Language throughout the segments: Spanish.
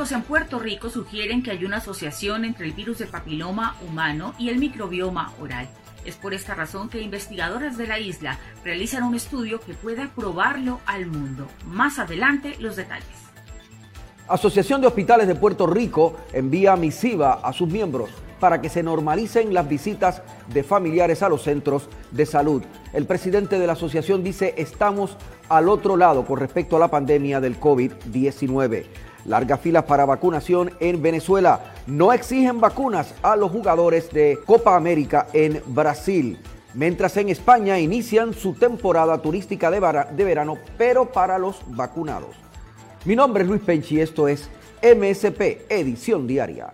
Científicos en Puerto Rico sugieren que hay una asociación entre el virus del papiloma humano y el microbioma oral. Es por esta razón que investigadores de la isla realizan un estudio que pueda probarlo al mundo. Más adelante los detalles. Asociación de Hospitales de Puerto Rico envía misiva a sus miembros para que se normalicen las visitas de familiares a los centros de salud. El presidente de la asociación dice estamos al otro lado con respecto a la pandemia del COVID-19. Largas filas para vacunación en Venezuela. No exigen vacunas a los jugadores de Copa América en Brasil. Mientras en España inician su temporada turística de, de verano, pero para los vacunados. Mi nombre es Luis Penchi y esto es MSP Edición Diaria.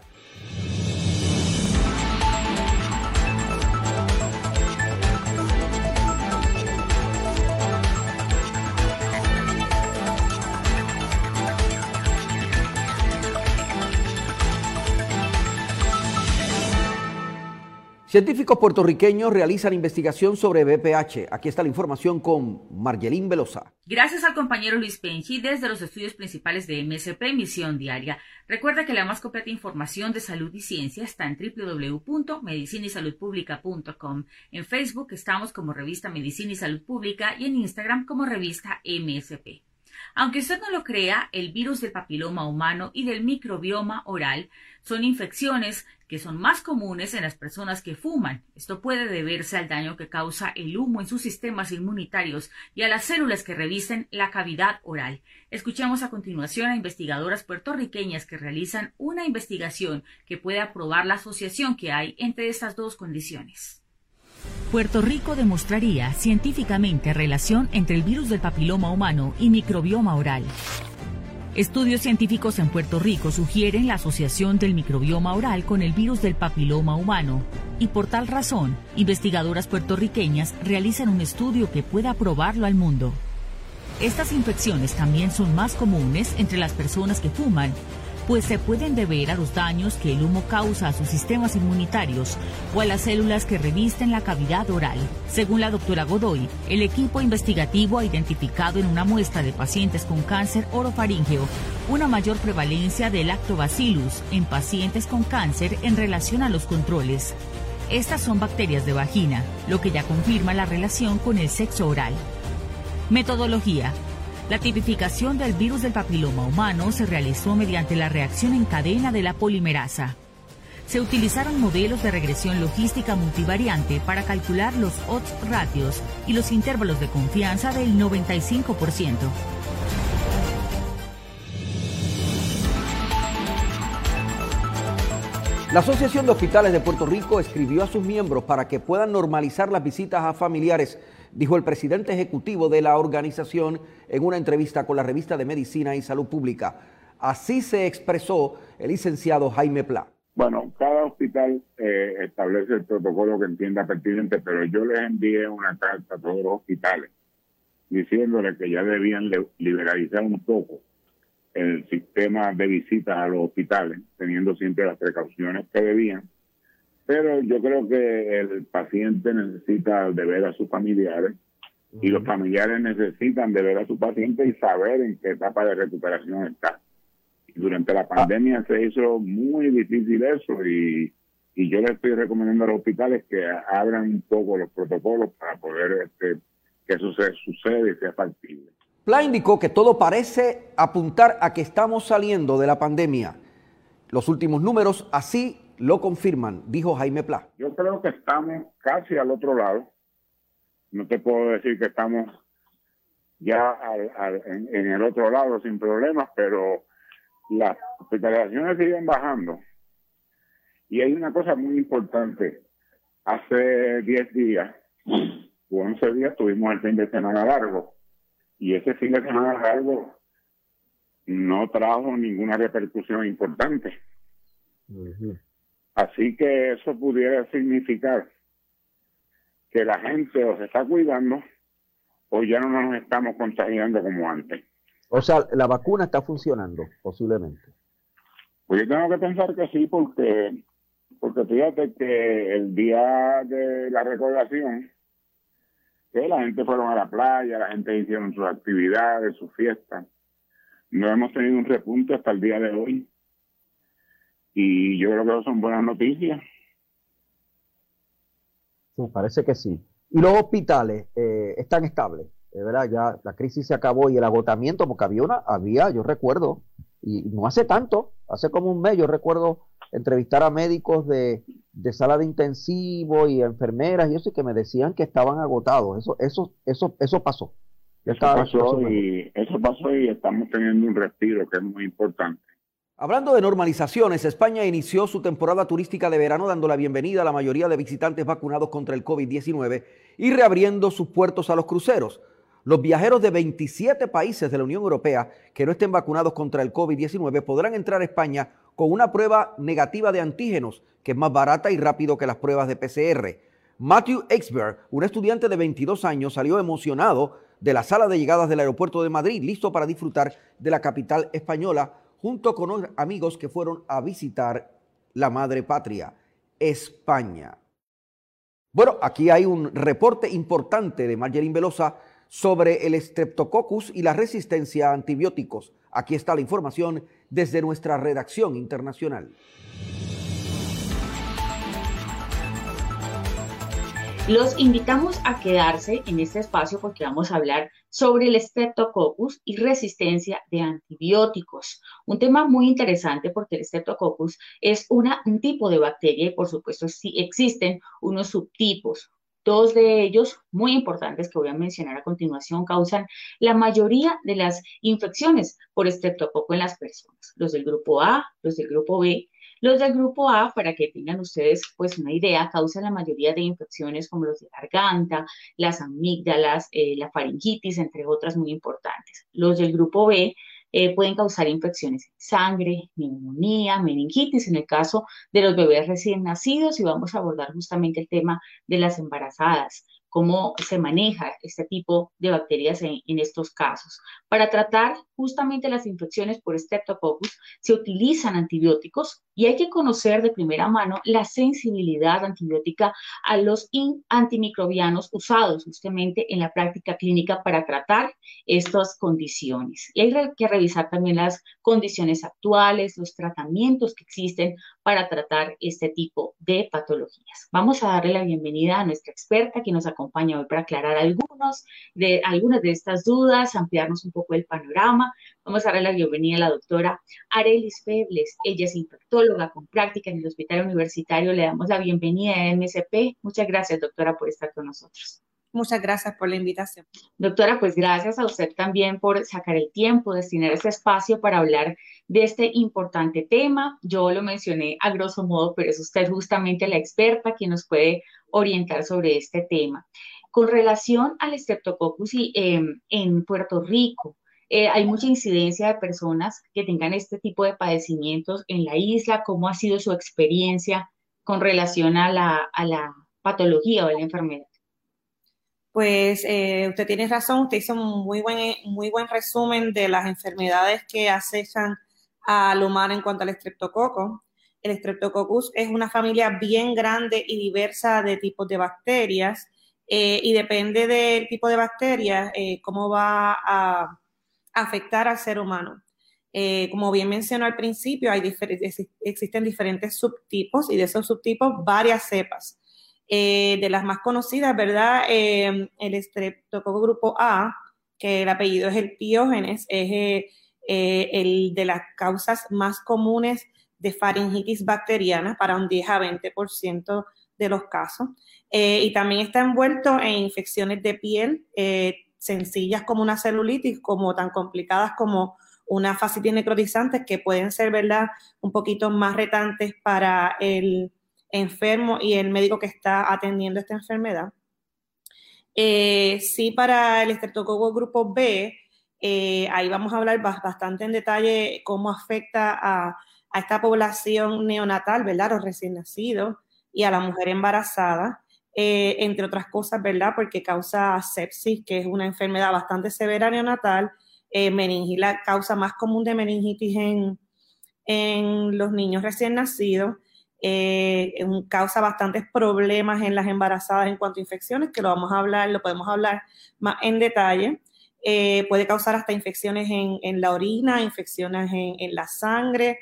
Científicos puertorriqueños realizan investigación sobre BPH. Aquí está la información con Margelín Velosa. Gracias al compañero Luis Penchi desde los estudios principales de MSP Misión Diaria. Recuerda que la más completa información de salud y ciencia está en www.medicinaysaludpublica.com. En Facebook estamos como revista Medicina y Salud Pública y en Instagram como revista MSP. Aunque usted no lo crea, el virus del papiloma humano y del microbioma oral son infecciones que son más comunes en las personas que fuman. Esto puede deberse al daño que causa el humo en sus sistemas inmunitarios y a las células que revisten la cavidad oral. Escuchemos a continuación a investigadoras puertorriqueñas que realizan una investigación que puede probar la asociación que hay entre estas dos condiciones. Puerto Rico demostraría científicamente relación entre el virus del papiloma humano y microbioma oral. Estudios científicos en Puerto Rico sugieren la asociación del microbioma oral con el virus del papiloma humano y por tal razón, investigadoras puertorriqueñas realizan un estudio que pueda probarlo al mundo. Estas infecciones también son más comunes entre las personas que fuman pues se pueden deber a los daños que el humo causa a sus sistemas inmunitarios o a las células que revisten la cavidad oral. Según la doctora Godoy, el equipo investigativo ha identificado en una muestra de pacientes con cáncer orofaríngeo una mayor prevalencia del lactobacillus en pacientes con cáncer en relación a los controles. Estas son bacterias de vagina, lo que ya confirma la relación con el sexo oral. Metodología. La tipificación del virus del papiloma humano se realizó mediante la reacción en cadena de la polimerasa. Se utilizaron modelos de regresión logística multivariante para calcular los odds ratios y los intervalos de confianza del 95%. La Asociación de Hospitales de Puerto Rico escribió a sus miembros para que puedan normalizar las visitas a familiares dijo el presidente ejecutivo de la organización en una entrevista con la revista de Medicina y Salud Pública. Así se expresó el licenciado Jaime Pla. Bueno, cada hospital eh, establece el protocolo que entienda pertinente, pero yo les envié una carta a todos los hospitales diciéndole que ya debían liberalizar un poco el sistema de visitas a los hospitales, teniendo siempre las precauciones que debían pero yo creo que el paciente necesita de ver a sus familiares y los familiares necesitan de ver a su paciente y saber en qué etapa de recuperación está. Durante la pandemia se hizo muy difícil eso y, y yo le estoy recomendando a los hospitales que abran un poco los protocolos para poder este, que eso se suceda y sea factible. Pla indicó que todo parece apuntar a que estamos saliendo de la pandemia. Los últimos números así lo confirman, dijo Jaime Pla. Yo creo que estamos casi al otro lado. No te puedo decir que estamos ya en, el otro lado sin problemas, pero las hospitalizaciones siguen bajando. Y hay una cosa muy importante. Hace 10 días o 11 días, tuvimos el fin de semana largo. Y ese fin de semana largo, no trajo ninguna repercusión importante. Así que eso pudiera significar que la gente o se está cuidando o ya no nos estamos contagiando como antes. O sea, la vacuna está funcionando, posiblemente. Pues yo tengo que pensar que sí, porque, porque fíjate que el día de la recordación, que la gente fueron a la playa, la gente hicieron sus actividades, sus fiestas. No hemos tenido un repunte hasta el día de hoy. Y yo creo que son buenas noticias. Sí, parece que sí. Y los hospitales eh, están estables, de verdad, ya la crisis se acabó y el agotamiento, porque había una, había, yo recuerdo, y no hace tanto, hace como un mes, yo recuerdo entrevistar a médicos de, sala de intensivo y enfermeras y eso, y que me decían que estaban agotados. Eso, eso, eso, eso pasó. eso pasó y eso pasó y estamos teniendo un respiro que es muy importante. Hablando de normalizaciones, España inició su temporada turística de verano dando la bienvenida a la mayoría de visitantes vacunados contra el COVID-19 y reabriendo sus puertos a los cruceros. Los viajeros de 27 países de la Unión Europea que no estén vacunados contra el COVID-19 podrán entrar a España con una prueba negativa de antígenos, que es más barata y rápido que las pruebas de PCR. Matthew Exberg, un estudiante de 22 años, salió emocionado de la sala de llegadas del aeropuerto de Madrid, listo para disfrutar de la capital española junto con amigos que fueron a visitar la madre patria, España. Bueno, aquí hay un reporte importante de Margerin Velosa sobre el Streptococcus y la resistencia a antibióticos. Aquí está la información desde nuestra redacción internacional. Los invitamos a quedarse en este espacio porque vamos a hablar sobre el Streptococcus y resistencia de antibióticos. Un tema muy interesante porque el Streptococcus es un tipo de bacteria y por supuesto sí existen unos subtipos. Dos de ellos, muy importantes que voy a mencionar a continuación, causan la mayoría de las infecciones por estreptococo en las personas. Los del grupo A, los del grupo B los del grupo A, para que tengan ustedes pues una idea, causan la mayoría de infecciones como los de garganta, las amígdalas, eh, la faringitis, entre otras muy importantes. Los del grupo B eh, pueden causar infecciones en sangre, neumonía, meningitis en el caso de los bebés recién nacidos y vamos a abordar justamente el tema de las embarazadas cómo se maneja este tipo de bacterias en, estos casos. Para tratar justamente las infecciones por Streptococcus se utilizan antibióticos y hay que conocer de primera mano la sensibilidad antibiótica a los antimicrobianos usados justamente en la práctica clínica para tratar estas condiciones. Y hay que revisar también las condiciones actuales, los tratamientos que existen para tratar este tipo de patologías. Vamos a darle la bienvenida a nuestra experta que nos acompaña hoy para aclarar algunos de, algunas de estas dudas, ampliarnos un poco el panorama. Vamos a darle la bienvenida a la doctora Arelis Febles. Ella es infectóloga con práctica en el Hospital Universitario. Le damos la bienvenida a MSP. Muchas gracias, doctora, por estar con nosotros. Muchas gracias por la invitación. Doctora, pues gracias a usted también por sacar el tiempo, destinar ese espacio para hablar de este importante tema. Yo lo mencioné a grosso modo, pero es usted justamente la experta quien nos puede orientar sobre este tema. Con relación al Streptococcus y, em, en Puerto Rico, eh, hay mucha incidencia de personas que tengan este tipo de padecimientos en la isla. ¿Cómo ha sido su experiencia con relación a la, patología o a la enfermedad? Pues eh, usted tiene razón, usted hizo un muy buen, muy buen resumen de las enfermedades que acechan al humano en cuanto al estreptococo. El Streptococcus es una familia bien grande y diversa de tipos de bacterias eh, y depende del tipo de bacteria, cómo va a afectar al ser humano. Eh, como bien mencionó al principio, existen diferentes subtipos y de esos subtipos varias cepas. Eh, de las más conocidas, ¿verdad? Eh, el Streptococcus grupo A, que el apellido es el piógenes, es el de las causas más comunes de faringitis bacteriana para un 10 a 20% de los casos. y también está envuelto en infecciones de piel, sencillas como una celulitis, como tan complicadas como una fascitis necrotizante, que pueden ser, ¿verdad?, un poquito más retantes para el enfermo y el médico que está atendiendo esta enfermedad. Eh, sí, para el estreptococo grupo B, Eh, ahí vamos a hablar bastante en detalle cómo afecta a, esta población neonatal, ¿verdad? Los recién nacidos y a la mujer embarazada, eh, entre otras cosas, ¿verdad? Porque causa sepsis, que es una enfermedad bastante severa neonatal, eh, meningitis, la causa más común de meningitis en, en los niños recién nacidos. Eh, causa bastantes problemas en las embarazadas en cuanto a infecciones, que lo vamos a hablar, lo podemos hablar más en detalle. Puede causar hasta infecciones en, la orina, infecciones en, la sangre,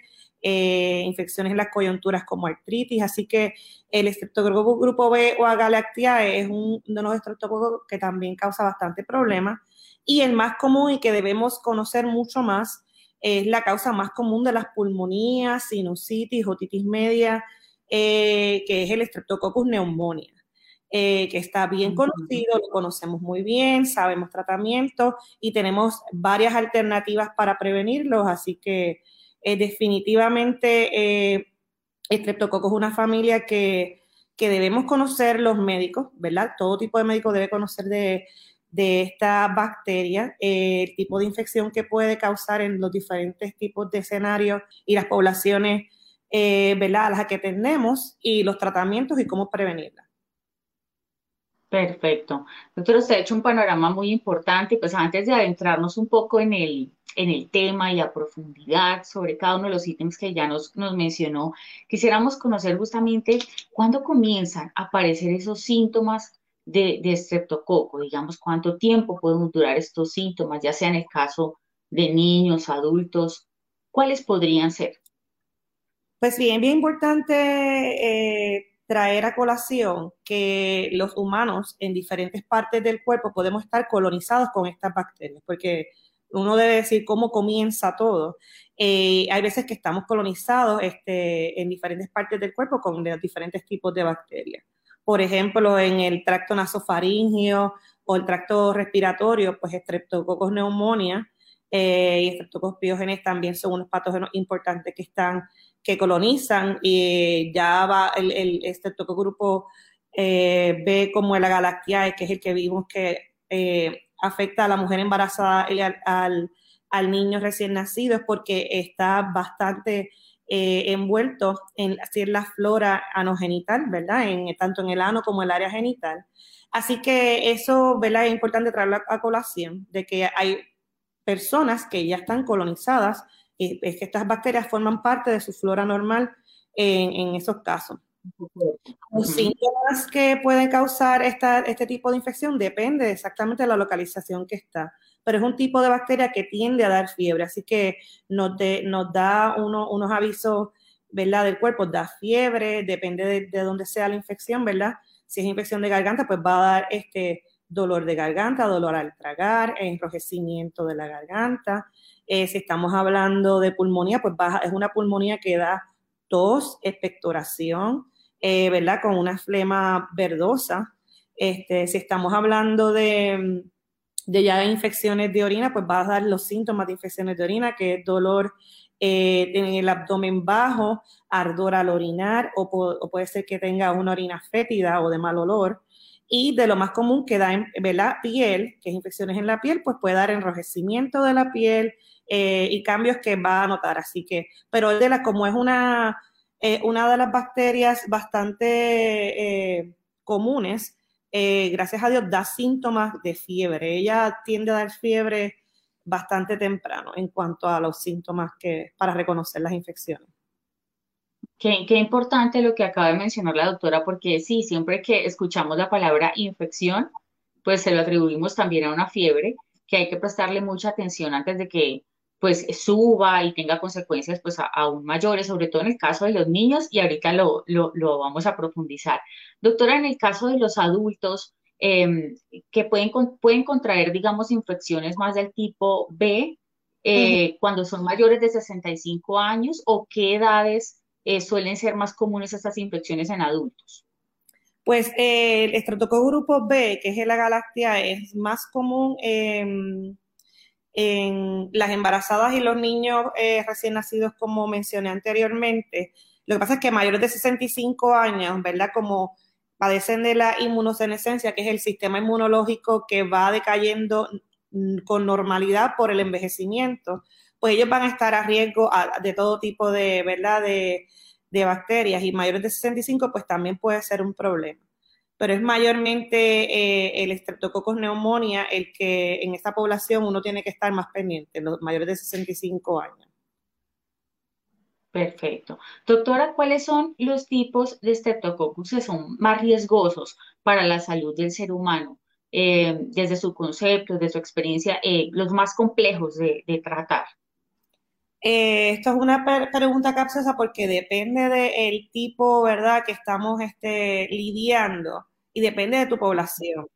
eh, infecciones en las coyunturas como artritis. Así que el estreptococo grupo B o agalactiae es uno de los estreptococos que también causa bastante problemas. Y el más común y que debemos conocer mucho más es la causa más común de las pulmonías, sinusitis, otitis media, eh, que es el Streptococcus pneumonia, eh, que está bien conocido, lo conocemos muy bien, sabemos tratamiento y tenemos varias alternativas para prevenirlos, así que eh, definitivamente Streptococcus es una familia que, que debemos conocer los médicos, ¿verdad? Todo tipo de médico debe conocer de de esta bacteria, el tipo de infección que puede causar en los diferentes tipos de escenarios y las poblaciones eh, ¿verdad? a las que tenemos y los tratamientos y cómo prevenirla. Perfecto. Doctor, usted ha hecho un panorama muy importante. Pues antes de adentrarnos un poco en el, en el tema y a profundidad sobre cada uno de los ítems que ya nos, nos mencionó, quisiéramos conocer justamente cuándo comienzan a aparecer esos síntomas de, de estreptococo, digamos, cuánto tiempo pueden durar estos síntomas, ya sea en el caso de niños, adultos, ¿cuáles podrían ser? Pues bien, bien importante eh, traer a colación que los humanos en diferentes partes del cuerpo podemos estar colonizados con estas bacterias, porque uno debe decir cómo comienza todo. Eh, hay veces que estamos colonizados este, en diferentes partes del cuerpo con diferentes tipos de bacterias por ejemplo, en el tracto nasofaringio o el tracto respiratorio, pues Streptococcus pneumonia eh, y Streptococcus pyogenes también son unos patógenos importantes que están, que colonizan y ya va el, el grupo eh, B como el Agalactiae, que es el que vimos que eh, afecta a la mujer embarazada y al, al niño recién nacido, es porque está bastante eh, envueltos en, en la flora anogenital, ¿verdad? En, tanto en el ano como en el área genital. Así que eso, ¿verdad? Es importante traerlo a colación, de que hay personas que ya están colonizadas y es que estas bacterias forman parte de su flora normal en, en esos casos. Los síntomas que pueden causar esta, este tipo de infección depende exactamente de la localización que está pero es un tipo de bacteria que tiende a dar fiebre, así que nos, nos da unos avisos, ¿verdad? Del cuerpo, da fiebre, depende de, dónde sea la infección, ¿verdad? Si es infección de garganta, pues va a dar este dolor de garganta, dolor al tragar, enrojecimiento de la garganta. Eh, si estamos hablando de pulmonía, pues es una pulmonía que da tos, expectoración, eh, ¿verdad? Con una flema verdosa. Este, si estamos hablando de, ya infecciones de orina, pues va a dar los síntomas de infecciones de orina, que es dolor eh, en el abdomen bajo, ardor al orinar, o, puede ser que tenga una orina fétida o de mal olor. Y de lo más común que da en la piel, que es infecciones en la piel, pues puede dar enrojecimiento de la piel eh, y cambios que va a notar. Así que, pero de la, como es una, eh, una de las bacterias bastante comunes, eh, gracias a Dios, da síntomas de fiebre. Ella tiende a dar fiebre bastante temprano en cuanto a los síntomas que para reconocer las infecciones. Qué, qué, importante lo que acaba de mencionar la doctora, porque sí, siempre que escuchamos la palabra infección, pues se lo atribuimos también a una fiebre, que hay que prestarle mucha atención antes de que pues suba y tenga consecuencias pues aún mayores, sobre todo en el caso de los niños y ahorita lo, lo, vamos a profundizar. Doctora, en el caso de los adultos em, que pueden, pueden contraer, digamos, infecciones más del tipo B eh, cuando son mayores de 65 años o qué edades eh, suelen ser más comunes estas infecciones en adultos? Pues eh, el estreptococcus grupo B, que es la galaxia, es más común en en las embarazadas y los niños eh, recién nacidos, como mencioné anteriormente. Lo que pasa es que mayores de 65 años, ¿verdad? Como padecen de la inmunosenescencia, que es el sistema inmunológico que va decayendo mm, con normalidad por el envejecimiento, pues ellos van a estar a riesgo de todo tipo de, ¿verdad? De, de bacterias y mayores de 65, pues también puede ser un problema. Pero es mayormente eh, el Streptococcus pneumonia el que en esta población uno tiene que estar más pendiente, los mayores de 65 años. Perfecto. Doctora, ¿cuáles son los tipos de Streptococcus que son más riesgosos para la salud del ser humano? Eh, desde su concepto, desde su experiencia, eh, los más complejos de tratar. Eh, esto es una pregunta capciosa porque depende del tipo, ¿verdad?, que estamos este, lidiando y depende de tu población,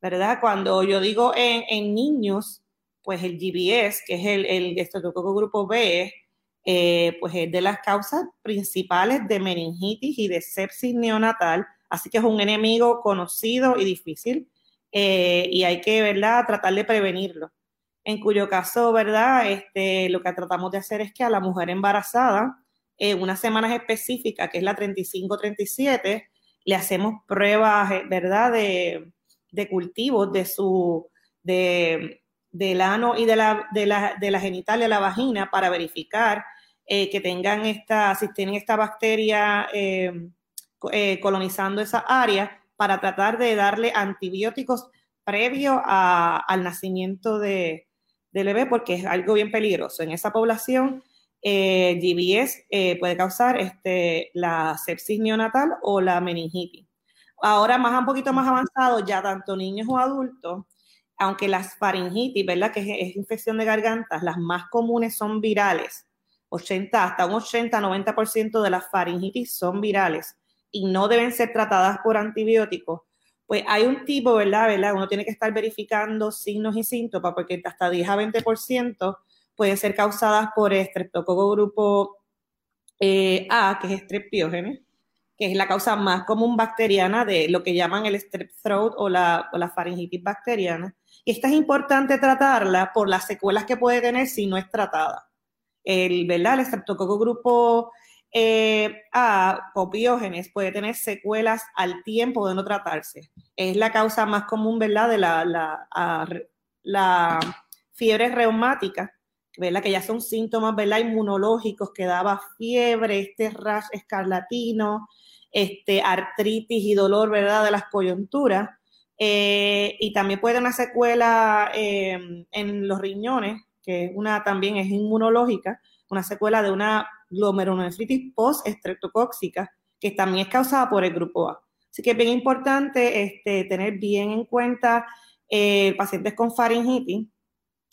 ¿verdad? Cuando yo digo en, niños, pues el GBS, que es el, el grupo B, eh, pues es de las causas principales de meningitis y de sepsis neonatal, así que es un enemigo conocido y difícil eh, y hay que, ¿verdad?, tratar de prevenirlo en cuyo caso, ¿verdad? Este, lo que tratamos de hacer es que a la mujer embarazada, en unas semanas específicas, que es la 35-37, le hacemos pruebas, eh, ¿verdad?, de, de cultivos de su, de, del ano y de la, de la, de la genitalia, la vagina, para verificar eh, que tengan esta, si tienen esta bacteria eh, colonizando esa área, para tratar de darle antibióticos previo al nacimiento de, del bebé porque es algo bien peligroso. En esa población, eh, GBS eh, puede causar este, la sepsis neonatal o la meningitis. Ahora, más un poquito más avanzado, ya tanto niños o adultos, aunque las faringitis, ¿verdad? Que es, infección de gargantas, las más comunes son virales. 80, hasta un 80-90% de las faringitis son virales y no deben ser tratadas por antibióticos pues hay un tipo, ¿verdad? ¿verdad? Uno tiene que estar verificando signos y síntomas porque hasta 10 a 20% pueden ser causadas por estreptococo grupo eh, A, que es streptiógenes, que es la causa más común bacteriana de lo que llaman el strep throat o la, o la faringitis bacteriana. Y esta es importante tratarla por las secuelas que puede tener si no es tratada. El, ¿verdad? El streptococo grupo eh, a copiógenes puede tener secuelas al tiempo de no tratarse. Es la causa más común, ¿verdad?, de la, la, fiebre reumática, ¿verdad?, que ya son síntomas, ¿verdad?, inmunológicos, que daba fiebre, este rash escarlatino, este, artritis y dolor, ¿verdad?, de las coyunturas. Eh, y también puede una secuela eh, en los riñones, que una también es inmunológica, una secuela de una glomerulonefritis post-estreptocóxica, que también es causada por el grupo A. Así que es bien importante este, tener bien en cuenta eh, pacientes con faringitis,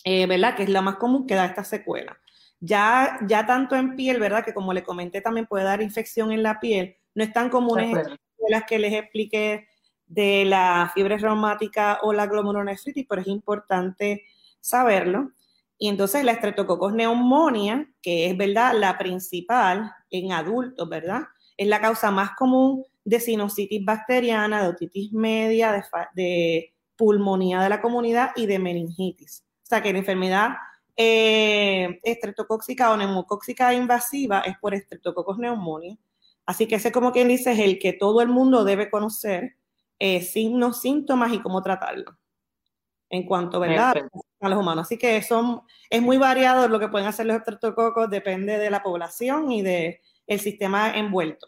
eh, ¿verdad? Que es la más común que da esta secuela. Ya, ya tanto en piel, ¿verdad? Que como le comenté, también puede dar infección en la piel. No es tan comunes las que les expliqué de la fiebre reumática o la glomerulonefritis, pero es importante saberlo. Y entonces la estreptococos neumonía, que es verdad la principal en adultos, ¿verdad? Es la causa más común de sinusitis bacteriana, de otitis media, de, pulmonía de la comunidad y de meningitis. O sea que la enfermedad eh, estreptocóxica o neumocóxica invasiva es por estreptococos neumonía. Así que ese, como quien dice, es el que todo el mundo debe conocer, eh, signos, síntomas y cómo tratarlo. En cuanto, ¿verdad? A los humanos. Así que son, es muy variado lo que pueden hacer los estreptococos, depende de la población y del el sistema envuelto.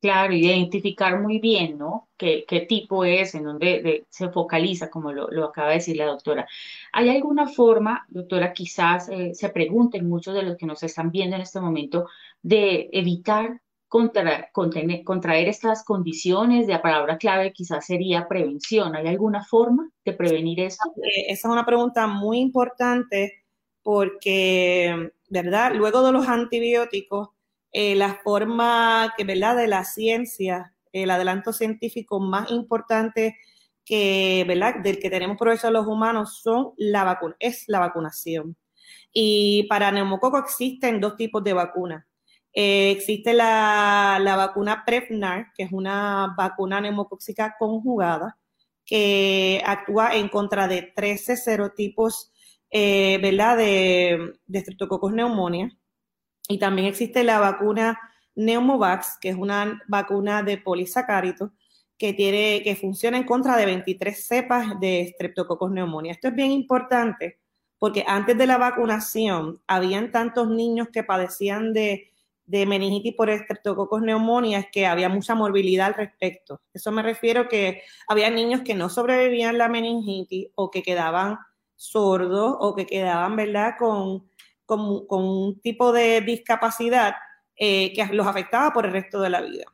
Claro, identificar muy bien, ¿no? ¿Qué, qué tipo es, en dónde se focaliza, como lo, lo, acaba de decir la doctora. ¿Hay alguna forma, doctora, quizás eh, se pregunten muchos de los que nos están viendo en este momento, de evitar contra, contraer estas condiciones, de la palabra clave quizás sería prevención. ¿Hay alguna forma de prevenir esto? Eh, esa es una pregunta muy importante porque, ¿verdad? Luego de los antibióticos, eh, la forma que, ¿verdad? De la ciencia, el adelanto científico más importante que, ¿verdad? Del que tenemos provecho los humanos son la vacuna, es la vacunación. Y para neumococo existen dos tipos de vacunas. Eh, existe la, vacuna Prevnar, que es una vacuna neumocóxica conjugada, que actúa en contra de 13 serotipos eh, ¿verdad? de, de Streptococcus pneumonia. Y también existe la vacuna Neumovax, que es una vacuna de polisacáridos, que, tiene, que funciona en contra de 23 cepas de Streptococcus pneumonia. Esto es bien importante porque antes de la vacunación habían tantos niños que padecían de, de meningitis por Streptococcus pneumonia que había mucha morbilidad al respecto. Eso me refiero que había niños que no sobrevivían la meningitis o que quedaban sordos o que quedaban, ¿verdad?, con, con, un tipo de discapacidad eh, que los afectaba por el resto de la vida.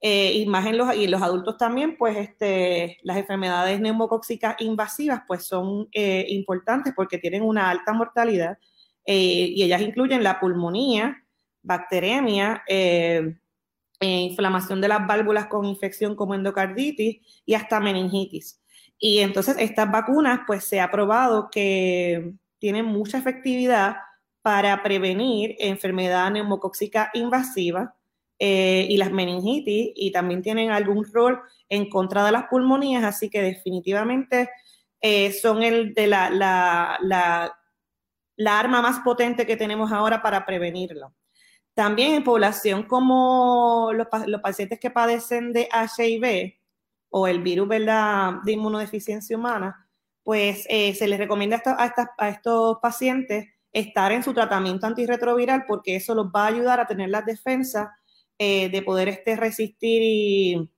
Eh, y más en los, y los adultos también, pues este, las enfermedades neumocóxicas invasivas pues son eh, importantes porque tienen una alta mortalidad y ellas incluyen la pulmonía, bacteremia, inflamación de las válvulas con infección como endocarditis y hasta meningitis. Y entonces estas vacunas, pues se ha probado que tienen mucha efectividad para prevenir enfermedad neumocóxica invasiva eh, y las meningitis y también tienen algún rol en contra de las pulmonías, así que definitivamente eh, son el de la, la, la, arma más potente que tenemos ahora para prevenirlo. También en población como los, pacientes que padecen de HIV, o el virus ¿verdad? de inmunodeficiencia humana, pues eh, se les recomienda a, estos pacientes estar en su tratamiento antirretroviral porque eso los va a ayudar a tener las defensas eh, de poder este, resistir y,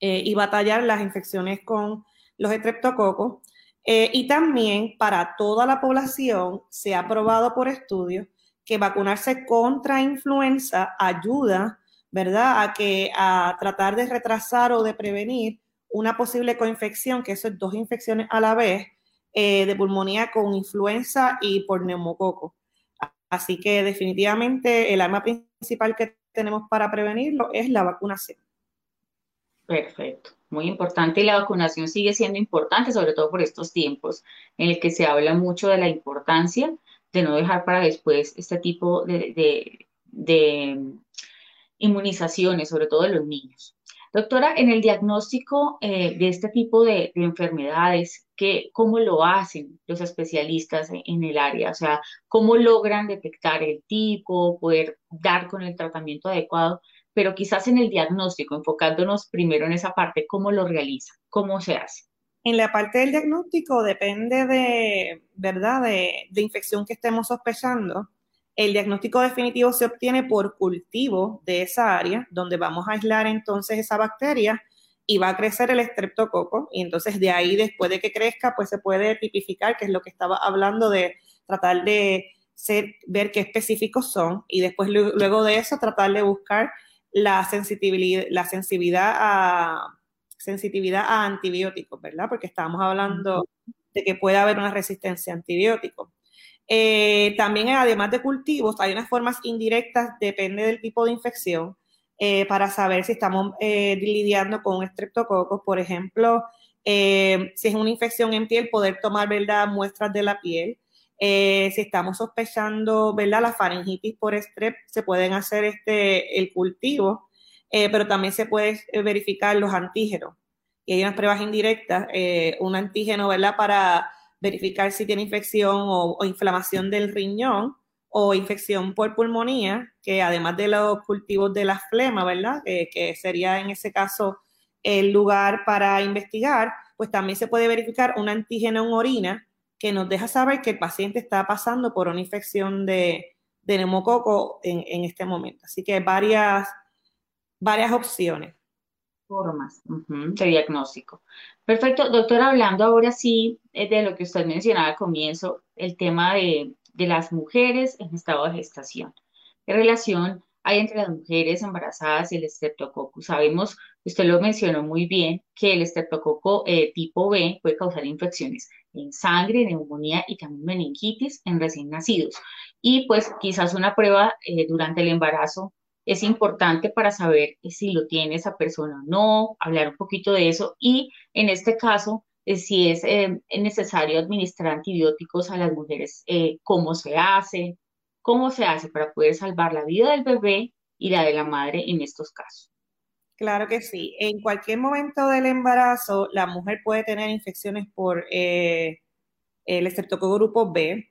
eh, y, batallar las infecciones con los estreptococos. y también para toda la población se ha probado por estudios que vacunarse contra influenza ayuda ¿verdad? A que a tratar de retrasar o de prevenir una posible coinfección, que eso es dos infecciones a la vez, eh, de pulmonía con influenza y por neumococo. Así que definitivamente el arma principal que tenemos para prevenirlo es la vacunación. Perfecto, muy importante y la vacunación sigue siendo importante, sobre todo por estos tiempos en el que se habla mucho de la importancia de no dejar para después este tipo de inmunizaciones, sobre todo de los niños. Doctora, en el diagnóstico eh, de este tipo de, enfermedades, ¿qué, ¿cómo lo hacen los especialistas en, el área? O sea, ¿cómo logran detectar el tipo, poder dar con el tratamiento adecuado? Pero quizás en el diagnóstico, enfocándonos primero en esa parte, ¿cómo lo realiza? ¿Cómo se hace? En la parte del diagnóstico depende de, ¿verdad?, de, de infección que estemos sospechando el diagnóstico definitivo se obtiene por cultivo de esa área, donde vamos a aislar entonces esa bacteria y va a crecer el estreptococo. Y entonces de ahí, después de que crezca, pues se puede tipificar, que es lo que estaba hablando de tratar de ver qué específicos son y después luego de eso tratar de buscar la sensibilidad, la sensibilidad a sensitividad a antibióticos, ¿verdad? Porque estábamos hablando de que puede haber una resistencia a antibióticos. Eh, también, además de cultivos, hay unas formas indirectas, depende del tipo de infección, eh, para saber si estamos eh, lidiando con estreptococos. Por ejemplo, si es una infección en piel, poder tomar ¿verdad? muestras de la piel. si estamos sospechando ¿verdad? la faringitis por estrep, se pueden hacer este, el cultivo, pero también se puede verificar los antígenos. Y hay unas pruebas indirectas, un antígeno ¿verdad? para verificar si tiene infección o, inflamación del riñón o infección por pulmonía, que además de los cultivos de la flema, ¿verdad? que sería en ese caso el lugar para investigar, pues también se puede verificar un antígeno en orina que nos deja saber que el paciente está pasando por una infección de, neumococo en, este momento. Así que varias, varias opciones. Formas de diagnóstico. Perfecto, doctora, hablando ahora sí eh, de lo que usted mencionaba al comienzo, el tema de, las mujeres en estado de gestación. ¿Qué relación hay entre las mujeres embarazadas y el estreptococo? Sabemos, usted lo mencionó muy bien, que el estreptococo eh, tipo B puede causar infecciones en sangre, neumonía y también meningitis en recién nacidos. Y pues quizás una prueba eh, durante el embarazo es importante para saber si lo tiene esa persona o no, hablar un poquito de eso y en este caso, eh, si es eh, necesario administrar antibióticos a las mujeres, eh, cómo se hace, cómo se hace para poder salvar la vida del bebé y la de la madre en estos casos. Claro que sí. En cualquier momento del embarazo, la mujer puede tener infecciones por el estreptococo grupo B,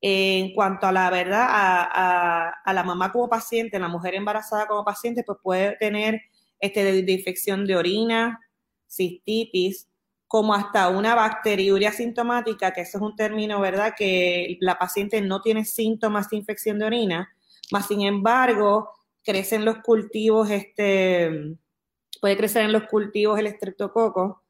en cuanto a la verdad, a, la mamá como paciente, la mujer embarazada como paciente, pues puede tener este, de, infección de orina, cistitis, como hasta una bacteriuria sintomática, que eso es un término, ¿verdad?, que la paciente no tiene síntomas de infección de orina, más sin embargo, crecen los cultivos, este, puede crecer en los cultivos el estreptococo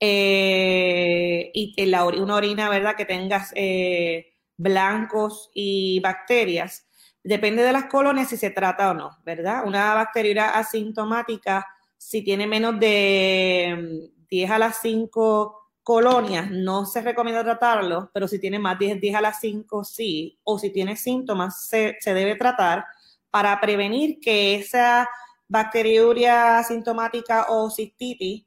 eh, y una orina, ¿verdad?, que tengas eh, blancos y bacterias. Depende de las colonias si se trata o no, ¿verdad? Una bacteriuria asintomática, si tiene menos de 10 a las 5 colonias, no se recomienda tratarlo, pero si tiene más de 10, a las 5, sí, o si tiene síntomas, se, debe tratar para prevenir que esa bacteriuria asintomática o cistitis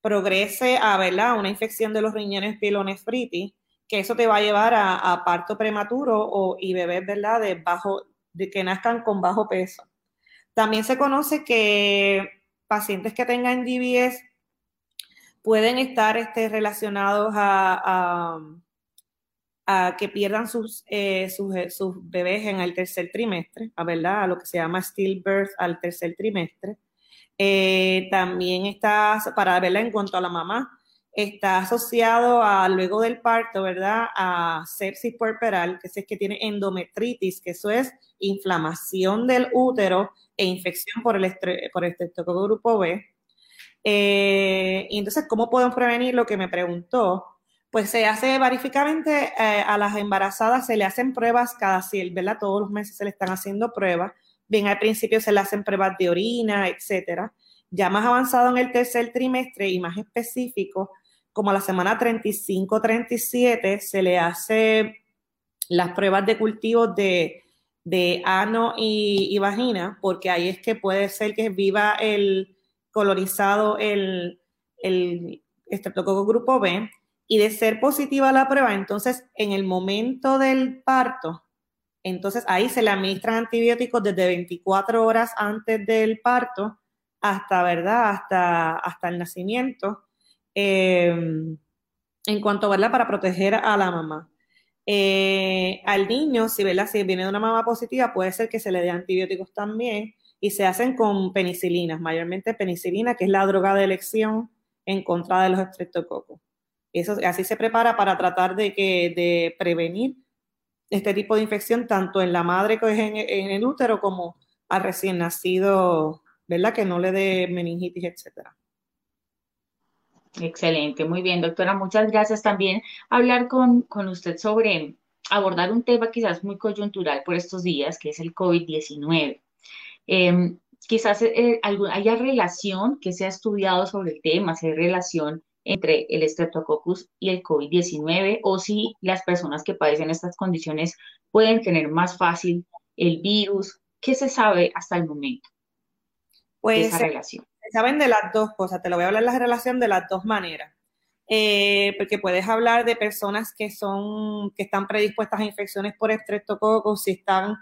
progrese a ¿verdad? una infección de los riñones pielonefritis, que eso te va a llevar a, parto prematuro o, y bebés ¿verdad? De, bajo, de que nazcan con bajo peso. También se conoce que pacientes que tengan DBS pueden estar este, relacionados a, que pierdan sus, eh, eh, sus, bebés en el tercer trimestre, a, ¿verdad? a lo que se llama stillbirth al tercer trimestre. Eh, también está, para verla en cuanto a la mamá, está asociado a luego del parto, ¿verdad? A sepsis puerperal, que es que tiene endometritis, que eso es inflamación del útero e infección por el, por el grupo B. Eh, y entonces, ¿cómo podemos prevenir lo que me preguntó? Pues se hace barificamente eh, a las embarazadas, se le hacen pruebas cada cien, ¿verdad? Todos los meses se le están haciendo pruebas. Bien, al principio se le hacen pruebas de orina, etcétera. Ya más avanzado en el tercer trimestre y más específico, como la semana 35-37, se le hace las pruebas de cultivo de, de ano y, vagina, porque ahí es que puede ser que viva el, colorizado el, el grupo B y de ser positiva la prueba, entonces en el momento del parto, entonces ahí se le administran antibióticos desde 24 horas antes del parto hasta, ¿verdad? Hasta, hasta el nacimiento. Em, en cuanto, ¿verdad? Para proteger a la mamá. Eh, al niño, si, ¿verdad? si viene de una mamá positiva, puede ser que se le dé antibióticos también y se hacen con penicilinas, mayormente penicilina, que es la droga de elección en contra de los estreptococos. Eso, así se prepara para tratar de, que, de prevenir este tipo de infección tanto en la madre que es en, el útero como al recién nacido, ¿verdad? Que no le dé meningitis, etcétera. Excelente, muy bien, doctora. Muchas gracias también. Hablar con, con usted sobre abordar un tema quizás muy coyuntural por estos días, que es el COVID-19. Em, quizás eh, haya relación que se ha estudiado sobre el tema, si hay relación entre el Streptococcus y el COVID-19 o si las personas que padecen estas condiciones pueden tener más fácil el virus. ¿Qué se sabe hasta el momento pues, de esa relación? Saben de las dos cosas. Te lo voy a hablar la relación de las dos maneras. Eh, porque puedes hablar de personas que son que están predispuestas a infecciones por Streptococcus si están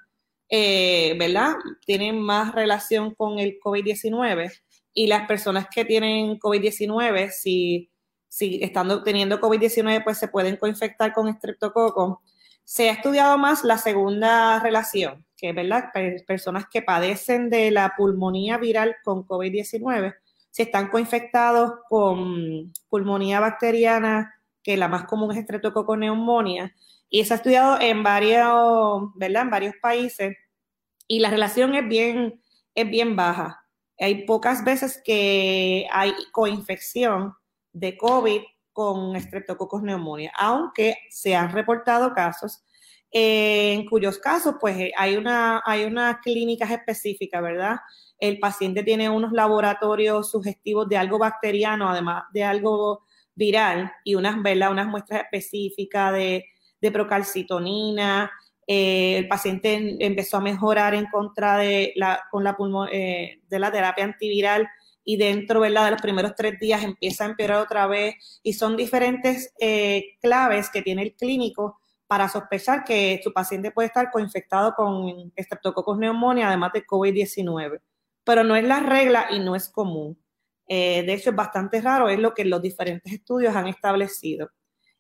eh, ¿verdad? Tienen más relación con el COVID-19 y las personas que tienen COVID-19, si, si estando teniendo COVID-19, pues se pueden coinfectar con estreptococo. Se ha estudiado más la segunda relación, que es verdad, personas que padecen de la pulmonía viral con COVID-19, si están coinfectados con pulmonía bacteriana, que la más común es estreptococo neumonía, y se ha estudiado en varios, ¿verdad? En varios países y la relación es bien, es bien baja. Hay pocas veces que hay coinfección de COVID con Streptococcus neumonía, aunque se han reportado casos en cuyos casos pues hay una, hay una clínicas específicas, ¿verdad? El paciente tiene unos laboratorios sugestivos de algo bacteriano, además de algo viral, y unas, ¿verdad? unas muestras específicas de, de procalcitonina, eh, el paciente empezó a mejorar en contra de la, con la eh, de la terapia antiviral y dentro ¿verdad? de los primeros tres días empieza a empeorar otra vez y son diferentes eh, claves que tiene el clínico para sospechar que su paciente puede estar coinfectado con Streptococcus neumonía, además de COVID-19. Pero no es la regla y no es común. de hecho, es bastante raro, es lo que los diferentes estudios han establecido.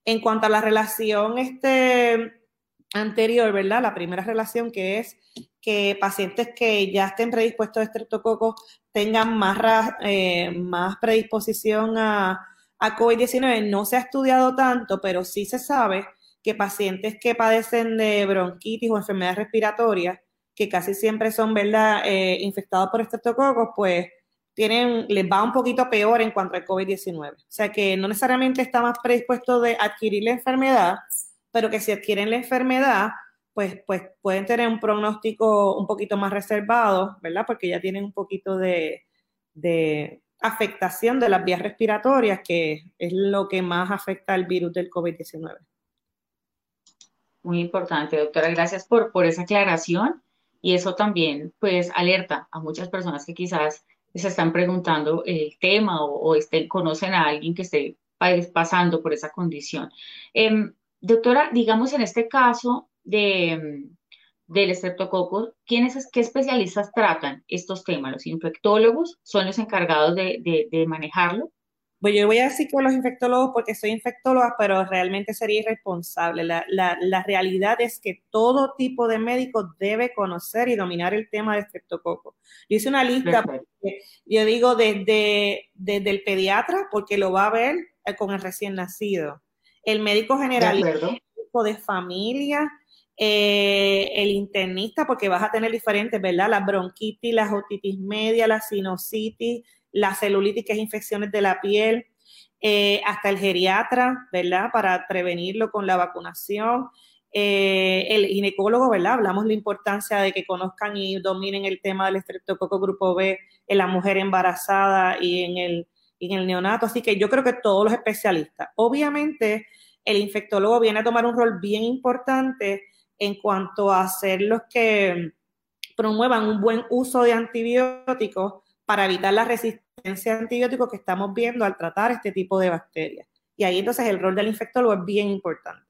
En cuanto a la relación este, anterior, ¿verdad? La primera relación que es que pacientes que ya estén predispuestos a estreptococos tengan más, eh, más predisposición a, a COVID-19. No se ha estudiado tanto, pero sí se sabe que pacientes que padecen de bronquitis o enfermedades respiratorias, que casi siempre son, ¿verdad?, eh, infectados por estreptococos, pues tienen, les va un poquito peor en cuanto al COVID-19. O sea que no necesariamente está más predispuesto de adquirir la enfermedad, pero que si adquieren la enfermedad, pues, pues pueden tener un pronóstico un poquito más reservado, ¿verdad? Porque ya tienen un poquito de, de afectación de las vías respiratorias, que es lo que más afecta al virus del COVID-19. Muy importante, doctora. Gracias por, por esa aclaración. Y eso también, pues, alerta a muchas personas que quizás se están preguntando el tema o, estén, conocen a alguien que esté pasando por esa condición. Em, doctora, digamos en este caso de, del estreptococo, ¿quiénes, qué especialistas tratan estos temas? ¿Los infectólogos son los encargados de, de manejarlo? Pues yo voy a decir que los infectólogos porque soy infectóloga, pero realmente sería irresponsable. La, la, realidad es que todo tipo de médico debe conocer y dominar el tema de estreptococo. Yo hice una lista, yo digo desde, desde el pediatra, porque lo va a ver eh, con el recién nacido, el médico generalista, médico de familia, eh, el internista, porque vas a tener diferentes, ¿verdad? La bronquitis, la otitis media, la sinusitis, la celulitis, que es infecciones de la piel, eh, hasta el geriatra, ¿verdad? Para prevenirlo con la vacunación. Eh, el ginecólogo, ¿verdad? Hablamos de la importancia de que conozcan y dominen el tema del estreptococo grupo B en la mujer embarazada y en el, en el neonato. Así que yo creo que todos los especialistas. Obviamente, el infectólogo viene a tomar un rol bien importante en cuanto a ser los que promuevan un buen uso de antibióticos para evitar la resistencia a antibióticos que estamos viendo al tratar este tipo de bacterias. Y ahí entonces el rol del infectólogo es bien importante.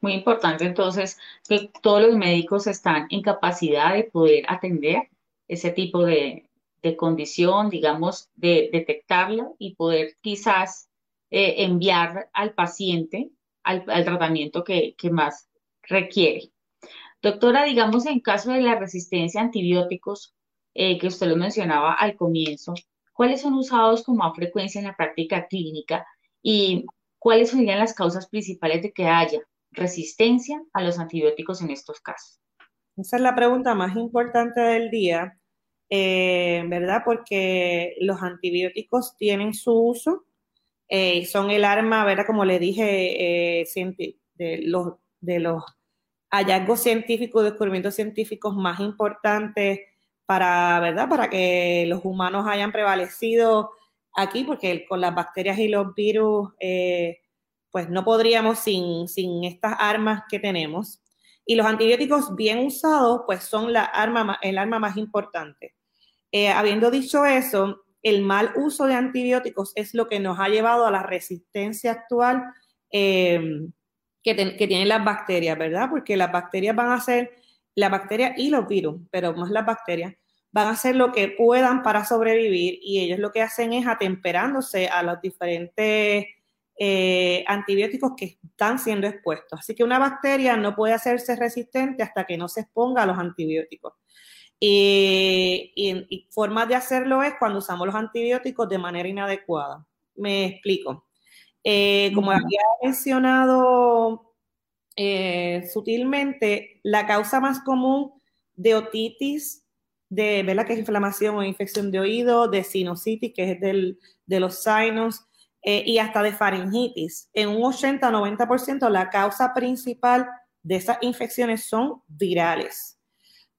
Muy importante entonces que todos los médicos están en capacidad de poder atender ese tipo de, condición, digamos, de detectarla y poder quizás eh, enviar al paciente al, tratamiento que, más requiere. Doctora, digamos, en caso de la resistencia a antibióticos, eh, que usted lo mencionaba al comienzo, ¿cuáles son usados con más frecuencia en la práctica clínica y cuáles serían las causas principales de que haya resistencia a los antibióticos en estos casos? Esa es la pregunta más importante del día, eh, ¿verdad? Porque los antibióticos tienen su uso, eh, son el arma, ¿verdad? Como le dije, de, los, de hallazgos científicos, descubrimientos científicos más importantes para, ¿verdad? Para que los humanos hayan prevalecido aquí, porque con las bacterias y los virus, eh, pues no podríamos sin, estas armas que tenemos. Y los antibióticos bien usados, pues son el arma más importante. Eh, habiendo dicho eso, el mal uso de antibióticos es lo que nos ha llevado a la resistencia actual eh, que, tienen las bacterias, ¿verdad? Porque las bacterias van a ser, la bacteria y los virus, pero más las bacterias, van a hacer lo que puedan para sobrevivir y ellos lo que hacen es atemperándose a los diferentes eh, antibióticos que están siendo expuestos. Así que una bacteria no puede hacerse resistente hasta que no se exponga a los antibióticos. Y, y, forma de hacerlo es cuando usamos los antibióticos de manera inadecuada. Me explico. Eh, como había mencionado eh, sutilmente, la causa más común de otitis de, ¿verdad? Que es inflamación o infección de oído, de sinusitis, que es del, de los sinus, eh, y hasta de faringitis. En un 80-90% la causa principal de esas infecciones son virales,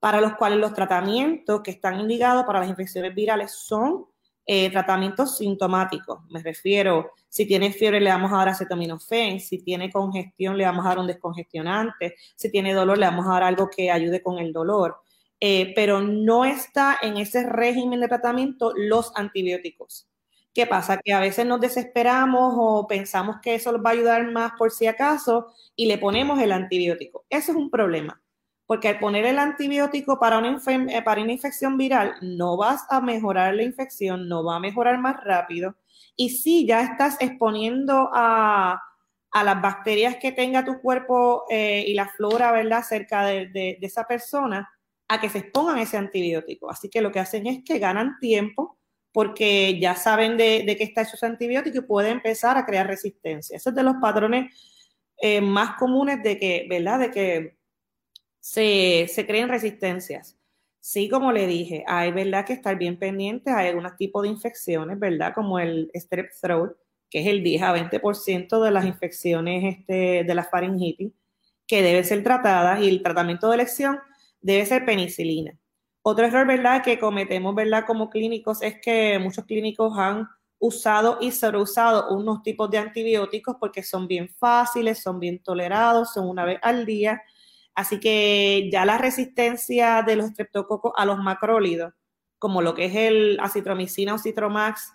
para los cuales los tratamientos que están indicados para las infecciones virales son eh, tratamientos sintomáticos. Me refiero, si tiene fiebre le vamos a dar acetaminofén, si tiene congestión le vamos a dar un descongestionante, si tiene dolor le vamos a dar algo que ayude con el dolor. Eh, pero no está en ese régimen de tratamiento los antibióticos. ¿Qué pasa? Que a veces nos desesperamos o pensamos que eso nos va a ayudar más por si acaso y le ponemos el antibiótico. Eso es un problema, porque al poner el antibiótico para una, eh, para infección viral no vas a mejorar la infección, no va a mejorar más rápido. Y si ya estás exponiendo a, las bacterias que tenga tu cuerpo eh, y la flora, ¿verdad?, cerca de, esa persona, a que se expongan ese antibiótico. Así que lo que hacen es que ganan tiempo porque ya saben de, qué está hecho ese antibiótico y pueden empezar a crear resistencia. Ese es de los patrones eh, más comunes de que, ¿verdad?, de que se, se creen resistencias. Sí, como le dije, hay, ¿verdad?, que estar bien pendientes, hay algunos tipos de infecciones, ¿verdad?, como el strep throat, que es el 10 a 20% de las infecciones este, de la faringitis, que deben ser tratadas y el tratamiento de elección debe ser penicilina. Otro error, ¿verdad?, que cometemos, ¿verdad?, como clínicos es que muchos clínicos han usado y sobreusado unos tipos de antibióticos porque son bien fáciles, son bien tolerados, son una vez al día. Así que ya la resistencia de los streptococos a los macrólidos, como lo que es el acitromicina o citromax,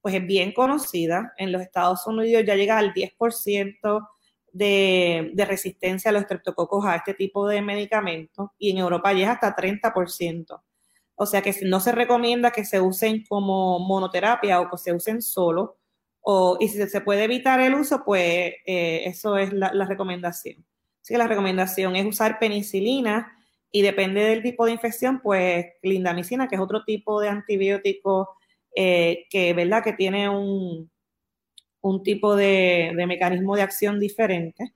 pues es bien conocida. En los Estados Unidos ya llega al 10% de, de, resistencia a los estreptococos a este tipo de medicamentos y en Europa llega hasta 30%. O sea que no se recomienda que se usen como monoterapia o que se usen solo. O, y si se puede evitar el uso, pues eh, eso es la recomendación. Así que la recomendación es usar penicilina y depende del tipo de infección, pues clindamicina, que es otro tipo de antibiótico eh, que, ¿verdad? que tiene un, un tipo de, mecanismo de acción diferente.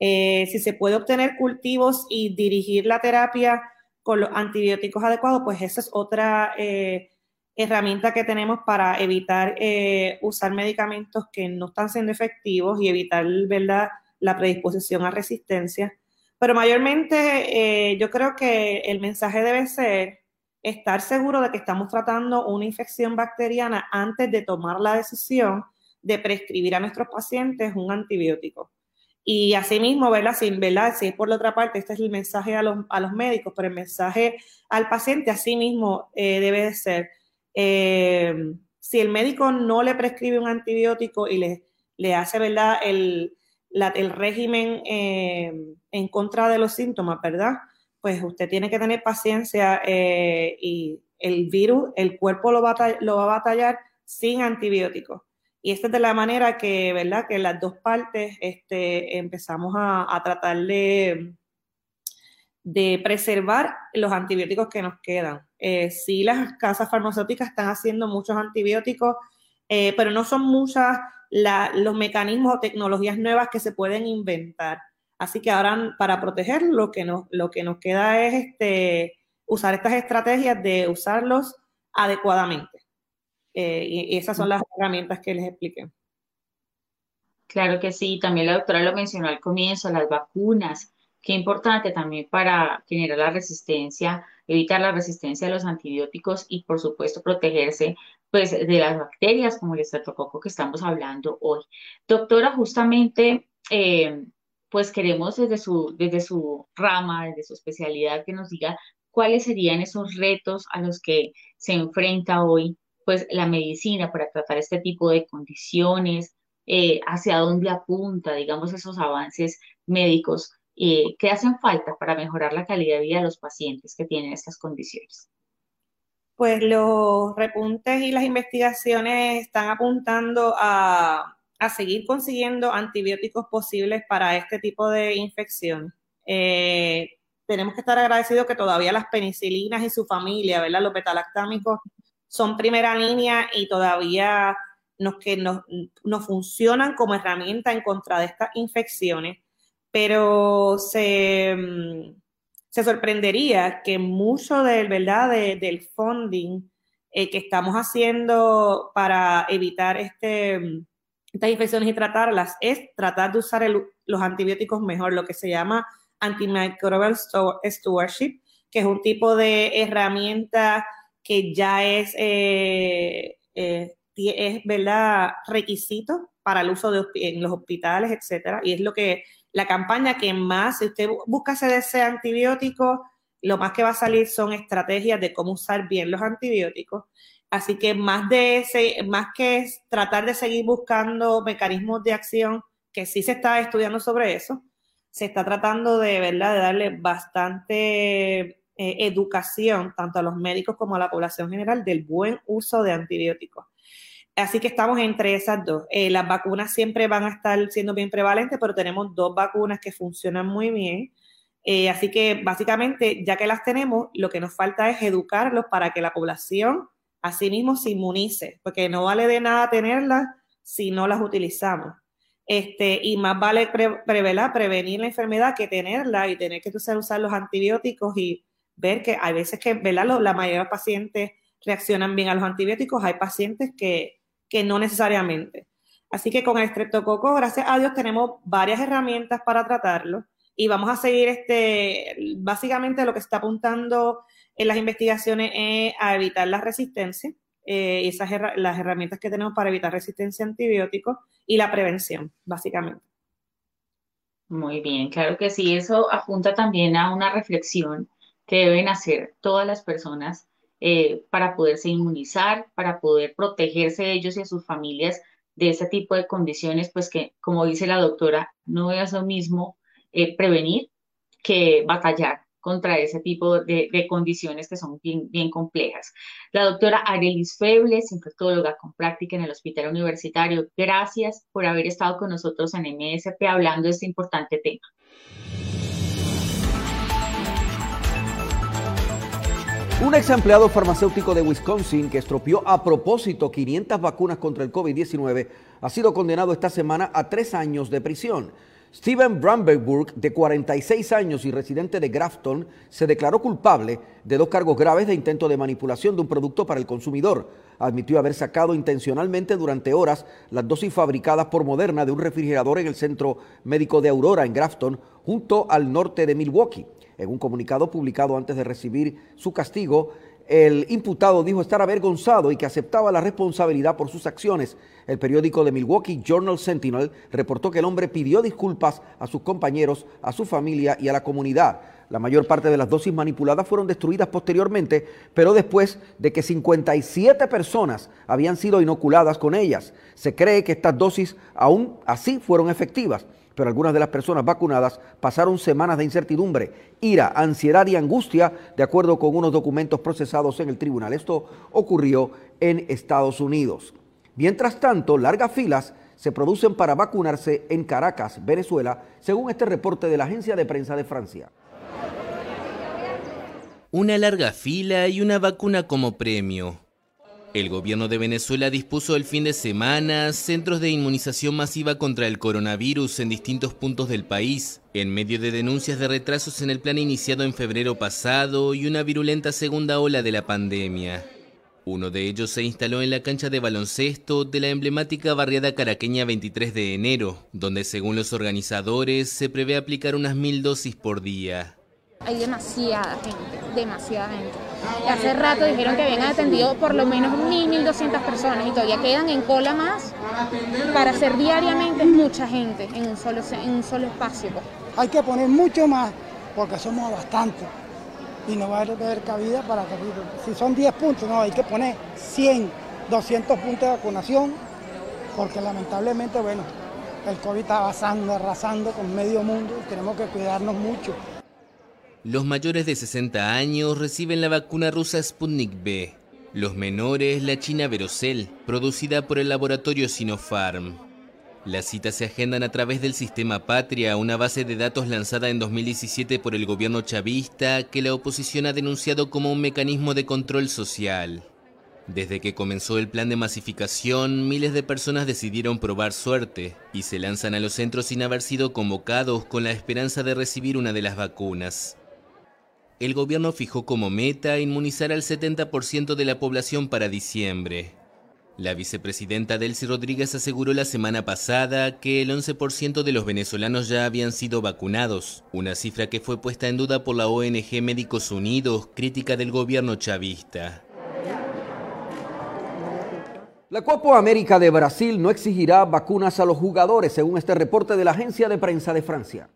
Eh, si se puede obtener cultivos y dirigir la terapia con los antibióticos adecuados, pues esa es otra eh, herramienta que tenemos para evitar usar medicamentos que no están siendo efectivos y evitar ¿verdad? La predisposición a resistencia. Pero mayormente yo creo que el mensaje debe ser estar seguro de que estamos tratando una infección bacteriana antes de tomar la decisión de prescribir a nuestros pacientes un antibiótico. Y asimismo, ¿verdad? Sin, ¿verdad? Si es por la otra parte, este es el mensaje a los, a los médicos, pero el mensaje al paciente asimismo eh, debe de ser, eh, si el médico no le prescribe un antibiótico y le, le hace, ¿verdad? El, el régimen eh, en contra de los síntomas, ¿verdad? pues usted tiene que tener paciencia eh, y el virus, el cuerpo lo va, a, batallar sin antibióticos. Y esta es de la manera que, ¿verdad? Que las dos partes este, empezamos a, tratar de, preservar los antibióticos que nos quedan. Eh, sí, las casas farmacéuticas están haciendo muchos antibióticos, eh, pero no son muchas los mecanismos o tecnologías nuevas que se pueden inventar. Así que ahora para proteger lo que nos, lo que nos queda es este, usar estas estrategias de usarlos adecuadamente. Eh, y, esas son las herramientas que les expliqué. Claro que sí, también la doctora lo mencionó al comienzo, las vacunas. Qué importante también para generar la resistencia, evitar la resistencia a los antibióticos y por supuesto protegerse pues de las bacterias como el estreptococo que estamos hablando hoy. Doctora, justamente eh, pues queremos desde su, desde su rama, desde su especialidad, que nos diga cuáles serían esos retos a los que se enfrenta hoy pues la medicina para tratar este tipo de condiciones, eh, hacia dónde apunta, digamos, esos avances médicos eh, que hacen falta para mejorar la calidad de vida de los pacientes que tienen estas condiciones. Pues los repuntes y las investigaciones están apuntando a a seguir consiguiendo antibióticos posibles para este tipo de infección. Eh, tenemos que estar agradecidos que todavía las penicilinas y su familia, ¿verdad? Los betalactámicos son primera línea y todavía nos, que nos, funcionan como herramienta en contra de estas infecciones, pero se, mm, se sorprendería que mucho del, ¿verdad? del funding eh, que estamos haciendo para evitar este estas infecciones y tratarlas es tratar de usar los antibióticos mejor, lo que se llama antimicrobial stewardship, que es un tipo de herramienta que ya es, eh, eh, es ¿verdad? requisito para el uso de, en los hospitales, etcétera, y es lo que la campaña que más, si usted busca ese antibiótico, lo más que va a salir son estrategias de cómo usar bien los antibióticos Así que más de ese, más que tratar de seguir buscando mecanismos de acción, que sí se está estudiando sobre eso, se está tratando de, ¿verdad? de darle bastante eh, educación tanto a los médicos como a la población general del buen uso de antibióticos. Así que estamos entre esas dos. Eh, las vacunas siempre van a estar siendo bien prevalentes, pero tenemos dos vacunas que funcionan muy bien. Eh, así que básicamente, ya que las tenemos, lo que nos falta es educarlos para que la población así mismo se inmunice, porque no vale de nada tenerlas si no las utilizamos. Este, y más vale prevenir la enfermedad que tenerla y tener que usar los antibióticos y ver que hay veces que ¿verdad? la mayoría de los pacientes reaccionan bien a los antibióticos, hay pacientes que, que no necesariamente. Así que con el estreptococo, gracias a Dios, tenemos varias herramientas para tratarlo y vamos a seguir este, básicamente lo que está apuntando en las investigaciones es a evitar la resistencia, eh, esas las herramientas que tenemos para evitar resistencia a antibióticos y la prevención, básicamente. Muy bien, claro que sí, eso apunta también a una reflexión que deben hacer todas las personas eh, para poderse inmunizar, para poder protegerse ellos y a sus familias de ese tipo de condiciones, pues que, como dice la doctora, no es lo mismo eh, prevenir que batallar contra ese tipo de, condiciones que son bien, bien complejas. La doctora Arelis Febles, infectóloga con práctica en el Hospital Universitario, gracias por haber estado con nosotros en MSP hablando de este importante tema. Un ex empleado farmacéutico de Wisconsin que estropeó a propósito 500 vacunas contra el COVID-19 ha sido condenado esta semana a tres años de prisión. Steven Brandenburg, de 46 años y residente de Grafton, se declaró culpable de dos cargos graves de intento de manipulación de un producto para el consumidor. Admitió haber sacado intencionalmente durante horas las dosis fabricadas por Moderna de un refrigerador en el centro médico de Aurora, en Grafton, junto al norte de Milwaukee. En un comunicado publicado antes de recibir su castigo, el imputado dijo estar avergonzado y que aceptaba la responsabilidad por sus acciones. El periódico de Milwaukee Journal Sentinel reportó que el hombre pidió disculpas a sus compañeros, a su familia y a la comunidad. La mayor parte de las dosis manipuladas fueron destruidas posteriormente, pero después de que 57 personas habían sido inoculadas con ellas. Se cree que estas dosis aún así fueron efectivas pero algunas de las personas vacunadas pasaron semanas de incertidumbre, ira, ansiedad y angustia, de acuerdo con unos documentos procesados en el tribunal. Esto ocurrió en Estados Unidos. Mientras tanto, largas filas se producen para vacunarse en Caracas, Venezuela, según este reporte de la agencia de prensa de Francia. Una larga fila y una vacuna como premio. El gobierno de Venezuela dispuso el fin de semana centros de inmunización masiva contra el coronavirus en distintos puntos del país, en medio de denuncias de retrasos en el plan iniciado en febrero pasado y una virulenta segunda ola de la pandemia. Uno de ellos se instaló en la cancha de baloncesto de la emblemática barriada caraqueña 23 de enero, donde según los organizadores se prevé aplicar unas mil dosis por día. Hay demasiada gente, demasiada gente. Hace rato dijeron que habían atendido por lo menos 1.000, 1.200 personas y todavía quedan en cola más para hacer diariamente mucha gente en un solo, en un solo espacio. Pues. Hay que poner mucho más porque somos bastantes y no va a haber cabida para que si son 10 puntos, no, hay que poner 100, 200 puntos de vacunación porque lamentablemente, bueno, el COVID está arrasando, arrasando con medio mundo y tenemos que cuidarnos mucho. Los mayores de 60 años reciben la vacuna rusa Sputnik B. Los menores la china Verocell, producida por el laboratorio Sinopharm. Las citas se agendan a través del sistema Patria, una base de datos lanzada en 2017 por el gobierno chavista que la oposición ha denunciado como un mecanismo de control social. Desde que comenzó el plan de masificación, miles de personas decidieron probar suerte y se lanzan a los centros sin haber sido convocados con la esperanza de recibir una de las vacunas el gobierno fijó como meta inmunizar al 70% de la población para diciembre. La vicepresidenta Delcy Rodríguez aseguró la semana pasada que el 11% de los venezolanos ya habían sido vacunados, una cifra que fue puesta en duda por la ONG Médicos Unidos, crítica del gobierno chavista. La Copa América de Brasil no exigirá vacunas a los jugadores, según este reporte de la agencia de prensa de Francia.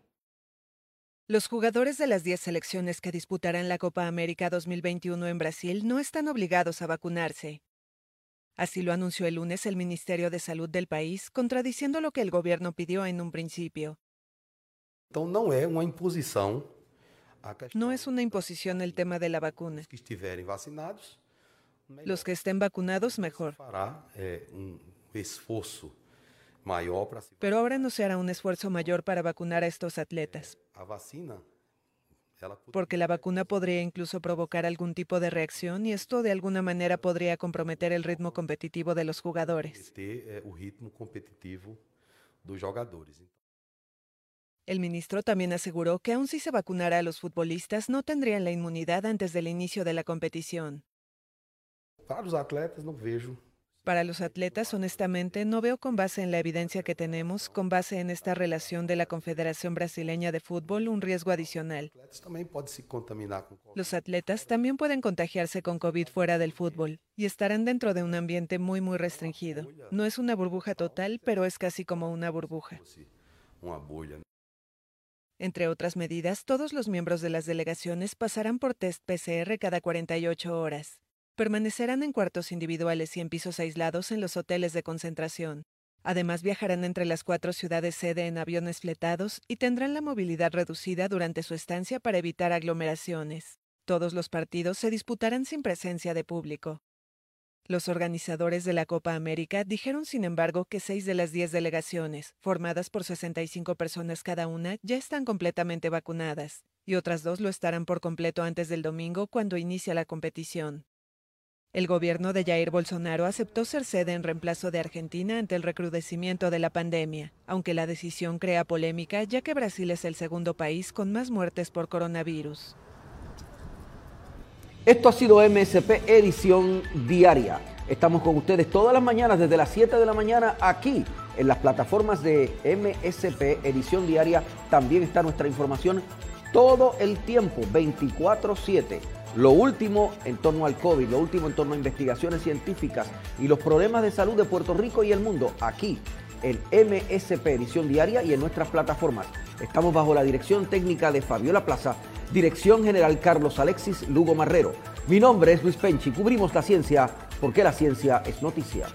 Los jugadores de las 10 selecciones que disputarán la Copa América 2021 en Brasil no están obligados a vacunarse. Así lo anunció el lunes el Ministerio de Salud del país, contradiciendo lo que el gobierno pidió en un principio. No es una imposición el tema de la vacuna. Los que estén vacunados, mejor. Um Pero ahora no se hará un esfuerzo mayor para vacunar a estos atletas. Porque la vacuna podría incluso provocar algún tipo de reacción y esto de alguna manera podría comprometer el ritmo competitivo de los jugadores. El ministro también aseguró que aun si se vacunara a los futbolistas no tendrían la inmunidad antes del inicio de la competición. Para los atletas no vejo para los atletas, honestamente, no veo con base en la evidencia que tenemos, con base en esta relación de la Confederación Brasileña de Fútbol, un riesgo adicional. Los atletas también pueden contagiarse con COVID fuera del fútbol y estarán dentro de un ambiente muy, muy restringido. No es una burbuja total, pero es casi como una burbuja. Entre otras medidas, todos los miembros de las delegaciones pasarán por test PCR cada 48 horas. Permanecerán en cuartos individuales y en pisos aislados en los hoteles de concentración. Además viajarán entre las cuatro ciudades sede en aviones fletados y tendrán la movilidad reducida durante su estancia para evitar aglomeraciones. Todos los partidos se disputarán sin presencia de público. Los organizadores de la Copa América dijeron, sin embargo, que seis de las diez delegaciones, formadas por 65 personas cada una, ya están completamente vacunadas, y otras dos lo estarán por completo antes del domingo cuando inicia la competición. El gobierno de Jair Bolsonaro aceptó ser sede en reemplazo de Argentina ante el recrudecimiento de la pandemia, aunque la decisión crea polémica ya que Brasil es el segundo país con más muertes por coronavirus. Esto ha sido MSP Edición Diaria. Estamos con ustedes todas las mañanas desde las 7 de la mañana aquí en las plataformas de MSP Edición Diaria. También está nuestra información todo el tiempo, 24/7 lo último en torno al COVID, lo último en torno a investigaciones científicas y los problemas de salud de Puerto Rico y el mundo aquí en MSP Edición Diaria y en nuestras plataformas. Estamos bajo la dirección técnica de Fabiola Plaza, dirección general Carlos Alexis Lugo Marrero. Mi nombre es Luis Penchi, cubrimos la ciencia porque la ciencia es noticia.